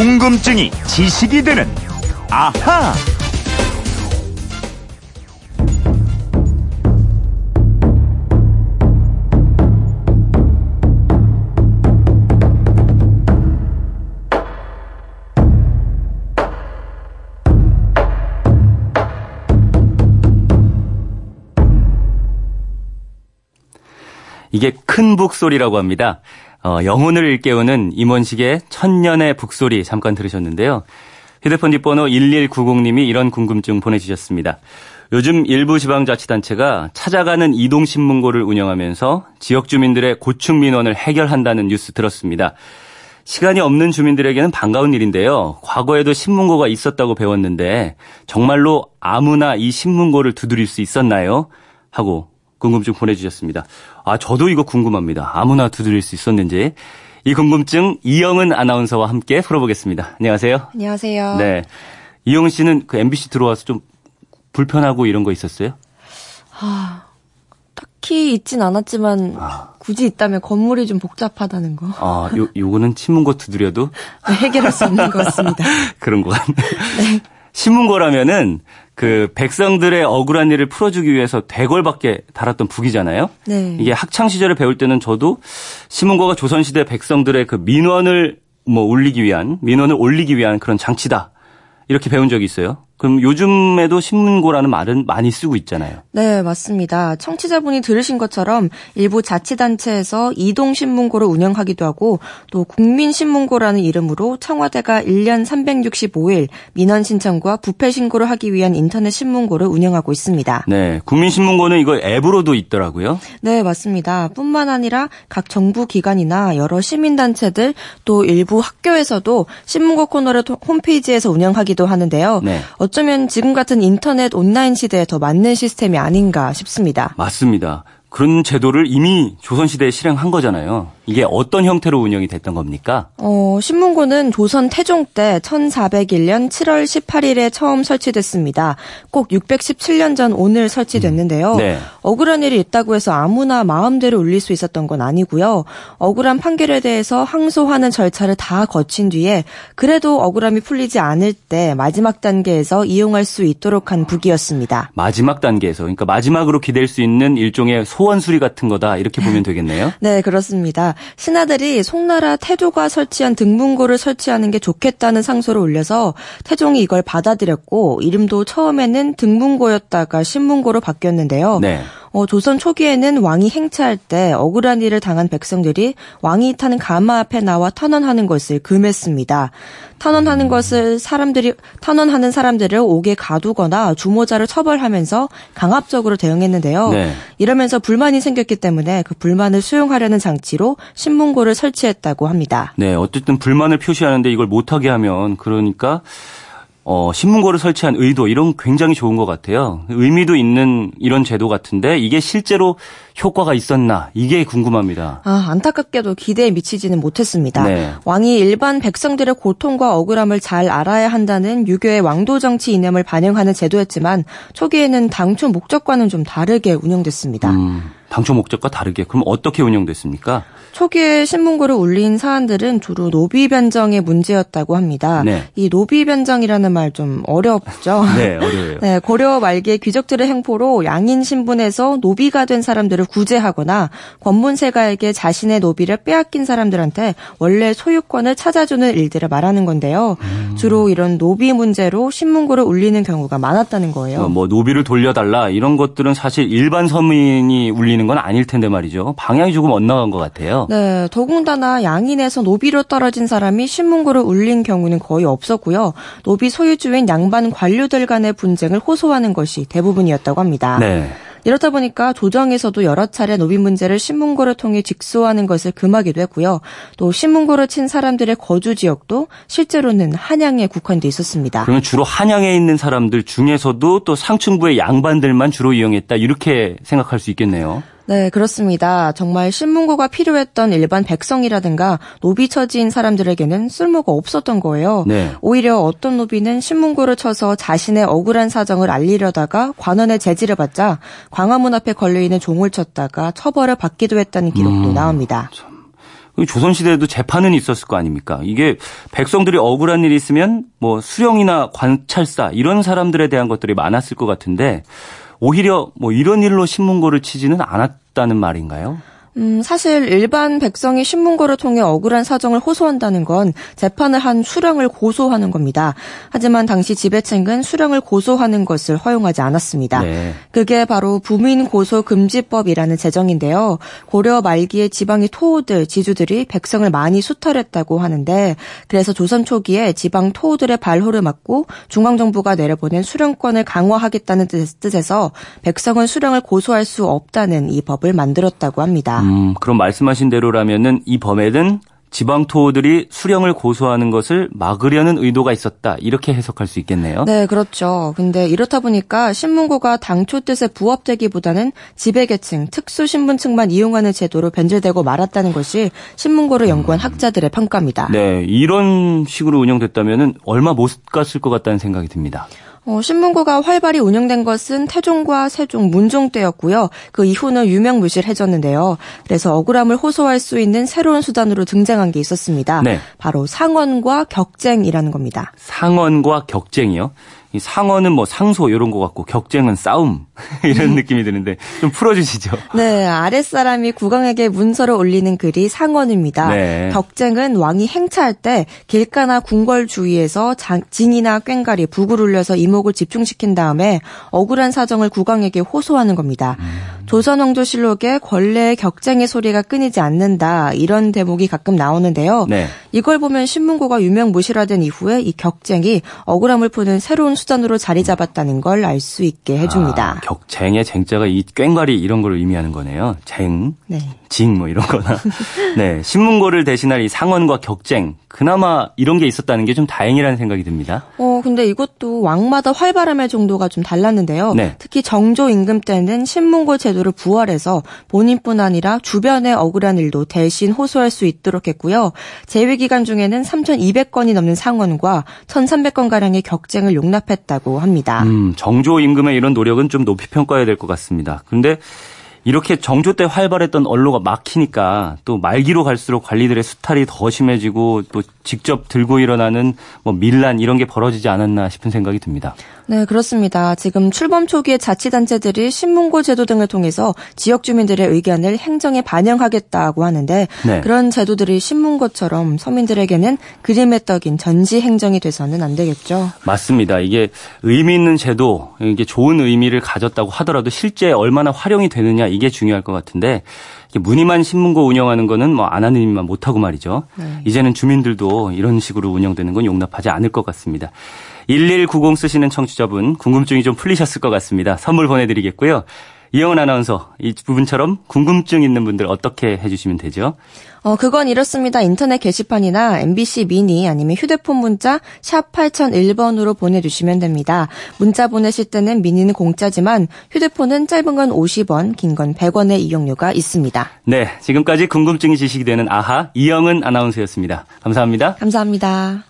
궁금증이 지식이 되는 아하. 이게 큰 북소리라고 합니다. 어, 영혼을 일깨우는 임원식의 천년의 북소리 잠깐 들으셨는데요. 휴대폰 뒷번호 1190님이 이런 궁금증 보내주셨습니다. 요즘 일부 지방자치단체가 찾아가는 이동신문고를 운영하면서 지역 주민들의 고충 민원을 해결한다는 뉴스 들었습니다. 시간이 없는 주민들에게는 반가운 일인데요. 과거에도 신문고가 있었다고 배웠는데 정말로 아무나 이 신문고를 두드릴 수 있었나요? 하고 궁금증 보내주셨습니다. 아, 저도 이거 궁금합니다. 아무나 두드릴 수 있었는지. 이 궁금증 이영은 아나운서와 함께 풀어보겠습니다. 안녕하세요. 안녕하세요. 네. 이영은 씨는 그 MBC 들어와서 좀 불편하고 이런 거 있었어요? 아, 딱히 있진 않았지만 아. 굳이 있다면 건물이 좀 복잡하다는 거 아, 요, 요거는 신문고 두드려도 네, 해결할 수 없는 것 같습니다. 그런 거 같네. 신문고라면은 그 백성들의 억울한 일을 풀어주기 위해서 대궐밖에 달았던 북이잖아요. 네. 이게 학창 시절에 배울 때는 저도 신문고가 조선시대 백성들의 그 민원을 뭐 올리기 위한 민원을 올리기 위한 그런 장치다 이렇게 배운 적이 있어요. 그럼 요즘에도 신문고라는 말은 많이 쓰고 있잖아요. 네, 맞습니다. 청취자분이 들으신 것처럼 일부 자치단체에서 이동신문고를 운영하기도 하고 또 국민신문고라는 이름으로 청와대가 1년 365일 민원 신청과 부패 신고를 하기 위한 인터넷 신문고를 운영하고 있습니다. 네, 국민신문고는 이거 앱으로도 있더라고요. 네, 맞습니다. 뿐만 아니라 각 정부 기관이나 여러 시민단체들 또 일부 학교에서도 신문고 코너를 홈페이지에서 운영하기도 하는데요. 네. 어쩌면 지금 같은 인터넷 온라인 시대에 더 맞는 시스템이 아닌가 싶습니다. 맞습니다. 그런 제도를 이미 조선시대에 실행한 거잖아요. 이게 어떤 형태로 운영이 됐던 겁니까? 어, 신문고는 조선 태종 때 1401년 7월 18일에 처음 설치됐습니다. 꼭 617년 전 오늘 설치됐는데요. 음. 네. 억울한 일이 있다고 해서 아무나 마음대로 울릴 수 있었던 건 아니고요. 억울한 판결에 대해서 항소하는 절차를 다 거친 뒤에 그래도 억울함이 풀리지 않을 때 마지막 단계에서 이용할 수 있도록 한 북이었습니다. 마지막 단계에서 그러니까 마지막으로 기댈 수 있는 일종의 소원 수리 같은 거다 이렇게 보면 되겠네요. 네, 그렇습니다. 신하들이 송나라 태조가 설치한 등문고를 설치하는 게 좋겠다는 상소를 올려서 태종이 이걸 받아들였고 이름도 처음에는 등문고였다가 신문고로 바뀌었는데요. 네. 어, 조선 초기에는 왕이 행차할 때 억울한 일을 당한 백성들이 왕이 타는 가마 앞에 나와 탄원하는 것을 금했습니다. 탄원하는 것을 사람들이 탄원하는 사람들을 옥에 가두거나 주모자를 처벌하면서 강압적으로 대응했는데요. 네. 이러면서 불만이 생겼기 때문에 그 불만을 수용하려는 장치로 신문고를 설치했다고 합니다. 네, 어쨌든 불만을 표시하는데 이걸 못하게 하면 그러니까 어, 신문고를 설치한 의도 이런 굉장히 좋은 것 같아요. 의미도 있는 이런 제도 같은데 이게 실제로 효과가 있었나 이게 궁금합니다. 아, 안타깝게도 기대에 미치지는 못했습니다. 네. 왕이 일반 백성들의 고통과 억울함을 잘 알아야 한다는 유교의 왕도 정치 이념을 반영하는 제도였지만 초기에는 당초 목적과는 좀 다르게 운영됐습니다. 음, 당초 목적과 다르게 그럼 어떻게 운영됐습니까? 초기에 신문고를 울린 사안들은 주로 노비 변정의 문제였다고 합니다. 네. 이 노비 변정이라는 말 좀 어렵죠. 네, 어려워요. 네, 고려 말기에 귀족들의 행포로 양인 신분에서 노비가 된 사람들을 구제하거나 권문세가에게 자신의 노비를 빼앗긴 사람들한테 원래 소유권을 찾아주는 일들을 말하는 건데요. 음. 주로 이런 노비 문제로 신문고를 울리는 경우가 많았다는 거예요. 어, 뭐 노비를 돌려달라 이런 것들은 사실 일반 서민이 울리 는 건 아닐 텐데 말이죠. 방향이 조금 엇나간 것 같아요. 네, 더군다나 양인에서 노비로 떨어진 사람이 신문고를 울린 경우는 거의 없었고요. 노비 소유주인 양반 관료들 간의 분쟁을 호소하는 것이 대부분이었다고 합니다. 네. 이렇다 보니까 조정에서도 여러 차례 노비 문제를 신문고를 통해 직소하는 것을 금하기도 했고요. 또 신문고를 친 사람들의 거주 지역도 실제로는 한양에 국한돼 있었습니다. 그러면 주로 한양에 있는 사람들 중에서도 또 상층부의 양반들만 주로 이용했다 이렇게 생각할 수 있겠네요. 네, 그렇습니다. 정말 신문고가 필요했던 일반 백성이라든가 노비 처지인 사람들에게는 쓸모가 없었던 거예요. 네. 오히려 어떤 노비는 신문고를 쳐서 자신의 억울한 사정을 알리려다가 관원의 제지를 받자 광화문 앞에 걸려있는 종을 쳤다가 처벌을 받기도 했다는 기록도 음. 나옵니다. 조선시대에도 재판은 있었을 거 아닙니까? 이게 백성들이 억울한 일이 있으면 뭐 수령이나 관찰사 이런 사람들에 대한 것들이 많았을 것 같은데 오히려 뭐 이런 일로 신문고를 치지는 않았다는 말인가요? 음, 사실 일반 백성이 신문고를 통해 억울한 사정을 호소한다는 건 재판을 한 수령을 고소하는 겁니다. 하지만 당시 지배층은 수령을 고소하는 것을 허용하지 않았습니다. 네. 그게 바로 부민 고소 금지법이라는 제정인데요. 고려 말기에 지방의 토호들, 지주들이 백성을 많이 수탈했다고 하는데 그래서 조선 초기에 지방 토호들의 발호를 막고 중앙 정부가 내려보낸 수령권을 강화하겠다는 뜻에서 백성은 수령을 고소할 수 없다는 이 법을 만들었다고 합니다. 음, 그럼 말씀하신 대로라면은 이 범에는 지방 토호들이 수령을 고소하는 것을 막으려는 의도가 있었다. 이렇게 해석할 수 있겠네요. 네, 그렇죠. 근데 이렇다 보니까 신문고가 당초 뜻에 부합되기보다는 지배계층, 특수신분층만 이용하는 제도로 변질되고 말았다는 것이 신문고를 연구한 음. 학자들의 평가입니다. 네, 이런 식으로 운영됐다면 얼마 못 갔을 것 같다는 생각이 듭니다. 어, 신문고가 활발히 운영된 것은 태종과 세종, 문종 때였고요. 그 이후는 유명무실해졌는데요. 그래서 억울함을 호소할 수 있는 새로운 수단으로 등장한 게 있었습니다. 네. 바로 상언과 격쟁이라는 겁니다. 상언과 격쟁이요? 이 상어는 뭐 상소 이런 것 같고 격쟁은 싸움 이런 느낌이 드는데 좀 풀어주시죠. 네, 아랫사람이 국왕에게 문서를 올리는 글이 상언입니다. 네. 격쟁은 왕이 행차할 때 길가나 궁궐 주위에서 진이나 꽹가리, 북을 울려서 이목을 집중시킨 다음에 억울한 사정을 국왕에게 호소하는 겁니다. 음. 조선왕조실록에 권례의 격쟁의 소리가 끊이지 않는다 이런 대목이 가끔 나오는데요. 네. 이걸 보면 신문고가 유명무실화된 이후에 이 격쟁이 억울함을 푸는 새로운 수단으로 자리 잡았다는 걸 알 수 있게 해줍니다. 아, 격쟁의 쟁자가 이 꽹과리 이런 걸 의미하는 거네요. 쟁, 네. 징 뭐 이런 거나. 네. 신문고를 대신할 이 상언과 격쟁. 그나마 이런 게 있었다는 게 좀 다행이라는 생각이 듭니다. 어, 근데 이것도 왕마다 활발함의 정도가 좀 달랐는데요. 네. 특히 정조 임금 때는 신문고 제도를 부활해서 본인뿐 아니라 주변의 억울한 일도 대신 호소할 수 있도록 했고요. 재위 기간 중에는 3,200건이 넘는 상언과 1,300건 가량의 격쟁을 용납했다고 합니다. 음, 정조 임금의 이런 노력은 좀 높이 평가해야 될 것 같습니다. 그런데 이렇게 정조 때 활발했던 언로가 막히니까 또 말기로 갈수록 관리들의 수탈이 더 심해지고 또 직접 들고 일어나는 뭐 밀란 이런 게 벌어지지 않았나 싶은 생각이 듭니다. 네, 그렇습니다. 지금 출범 초기에 자치단체들이 신문고 제도 등을 통해서 지역 주민들의 의견을 행정에 반영하겠다고 하는데 네. 그런 제도들이 신문고처럼 서민들에게는 그림의 떡인 전시 행정이 돼서는 안 되겠죠. 맞습니다. 이게 의미 있는 제도, 이게 좋은 의미를 가졌다고 하더라도 실제 얼마나 활용이 되느냐 이게 중요할 것 같은데 무늬만 신문고 운영하는 거는 뭐안 하는 일만 못하고 말이죠. 네. 이제는 주민들도 이런 식으로 운영되는 건 용납하지 않을 것 같습니다. 1190 쓰시는 청취자분 궁금증이 좀 풀리셨을 것 같습니다. 선물 보내드리겠고요. 이영은 아나운서 이 부분처럼 궁금증 있는 분들 어떻게 해주시면 되죠? 어, 그건 이렇습니다. 인터넷 게시판이나 MBC 미니 아니면 휴대폰 문자 샵 8001번으로 보내주시면 됩니다. 문자 보내실 때는 미니는 공짜지만 휴대폰은 짧은 건 50원, 긴 건 100원의 이용료가 있습니다. 네, 지금까지 궁금증이 지식이 되는 아하 이영은 아나운서였습니다. 감사합니다. 감사합니다.